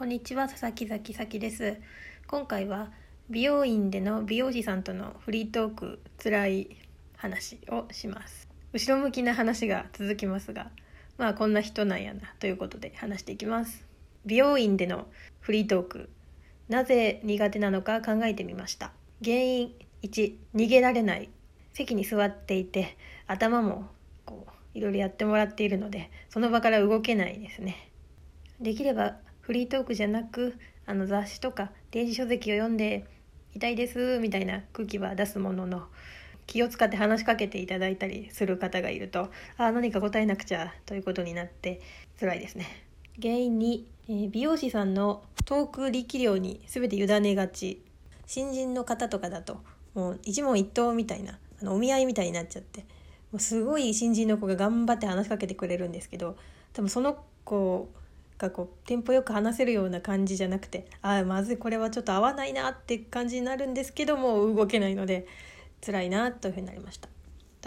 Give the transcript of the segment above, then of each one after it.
こんにちは佐々木崎咲です。今回は美容院での美容師さんとのフリートーク辛い話をします。後ろ向きな話が続きますがまあこんな人なんやなということで話していきます。美容院でのフリートークなぜ苦手なのか考えてみました。原因1逃げられない。席に座っていて頭もこういろいろやってもらっているのでその場から動けないですね。できればフリートークじゃなくあの雑誌とか電子書籍を読んで「痛いです」みたいな空気は出すものの気を使って話しかけていただいたりする方がいるとああ何か答えなくちゃということになって辛いですね。原因に、えー、美容師さんのトーク力量に全て委ねがち新人の方とかだともう一問一答みたいなあのお見合いみたいになっちゃってもうすごい新人の子が頑張って話しかけてくれるんですけど多分その子がこうテンポよく話せるような感じじゃなくてああまずいこれはちょっと合わないなって感じになるんですけども動けないので辛いなというふうになりました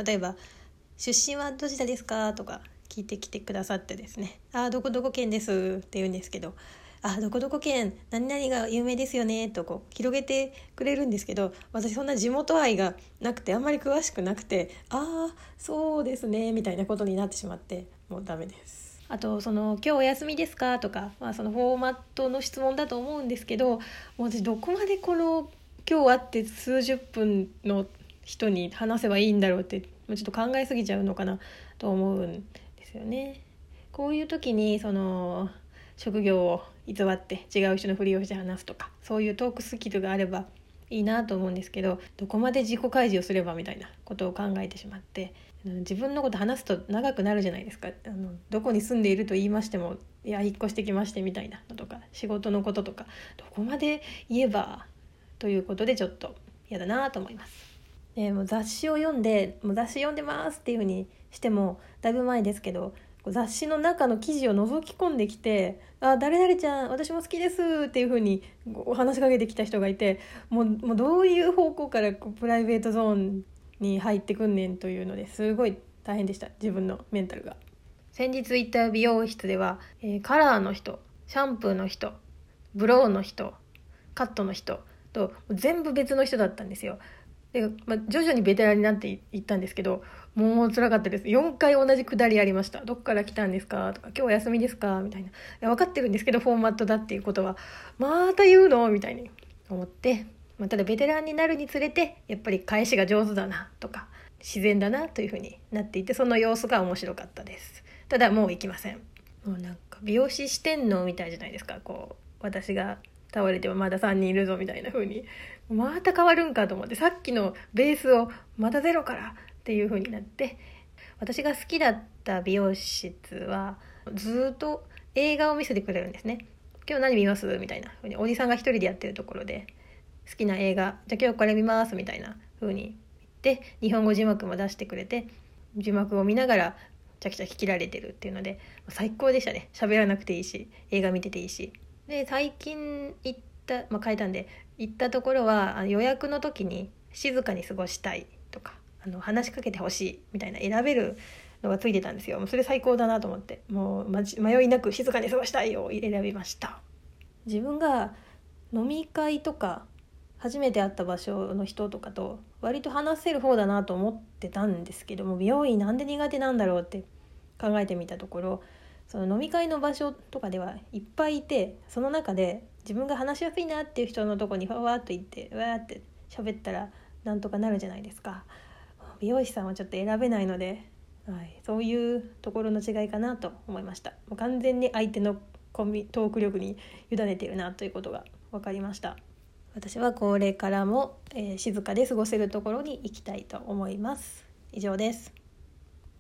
例えば「出身はどちらですか?」とか聞いてきてくださってですね「ああどこどこ県です」って言うんですけど「あどこどこ県何々が有名ですよね」とこう広げてくれるんですけど私そんな地元愛がなくてあんまり詳しくなくて「ああそうですね」みたいなことになってしまってもうダメです。あとその「今日お休みですか?」とか、まあ、そのフォーマットの質問だと思うんですけど私どこまでこの今日会って数十分の人に話せばいいんだろうってちょっと考えすぎちゃうのかなと思うんですよね。こういう時にその職業を偽って違う人のふりをして話すとかそういうトークスキルがあればいいなと思うんですけどどこまで自己開示をすればみたいなことを考えてしまって自分のこと話すと長くなるじゃないですかあのどこに住んでいると言いましてもいや引っ越してきましてみたいなのとか仕事のこととかどこまで言えばということでちょっと嫌だなと思います。でも雑誌を読んで「もう雑誌読んでます」っていうふうにしてもだいぶ前ですけど雑誌の中の記事を覗き込んできて「あ誰々ちゃん私も好きです」っていうふうにお話しかけてきた人がいてもうもうどういう方向からこうプライベートゾーンに入ってくんねんというのですごい大変でした自分のメンタルが先日行った美容室では、えー、カラーの人シャンプーの人ブローの人カットの人と全部別の人だったんですよで、まあ、徐々にベテランになっていったんですけどもう辛かったです4回同じくだりありました「どっから来たんですか?」とか「今日休みですか?」みたいな分かってるんですけどフォーマットだっていうことはまた言うのみたいに思ってまあ、ただベテランになるにつれてやっぱり返しが上手だなとか自然だなというふうになっていてその様子が面白かったです。ただもう行きません。もうなんか美容師四天王みたいじゃないですか。こう私が倒れてもまだ3人いるぞみたいな風にまた変わるんかと思ってさっきのベースをまたゼロからっていう風になって私が好きだった美容室はずっと映画を見せてくれるんですね。今日何見ますみたいな風におじさんが一人でやってるところで好きな映画じゃあ今日これ見ますみたいな風に言って日本語字幕も出してくれて字幕を見ながらちゃくちゃ聞きられてるっていうので最高でしたね。喋らなくていいし映画見てていいし。で最近行ったまあ変えたんで行ったところは予約の時に静かに過ごしたいとかあの話しかけてほしいみたいな選べるのがついてたんですよ。もうそれ最高だなと思って。もう迷いなく静かに過ごしたいを選びました。自分が飲み会とか初めて会った場所の人とかと割と話せる方だなと思ってたんですけども美容院なんで苦手なんだろうって考えてみたところその飲み会の場所とかではいっぱいいてその中で自分が話しやすいなっていう人のとこにわーっと行ってわーって喋ったらなんとかなるじゃないですか美容師さんはちょっと選べないので、はい、そういうところの違いかなと思いましたもう完全に相手のコミトーク力に委ねているなということが分かりました。私はこれからも、えー、静かで過ごせるところに行きたいと思います。以上です。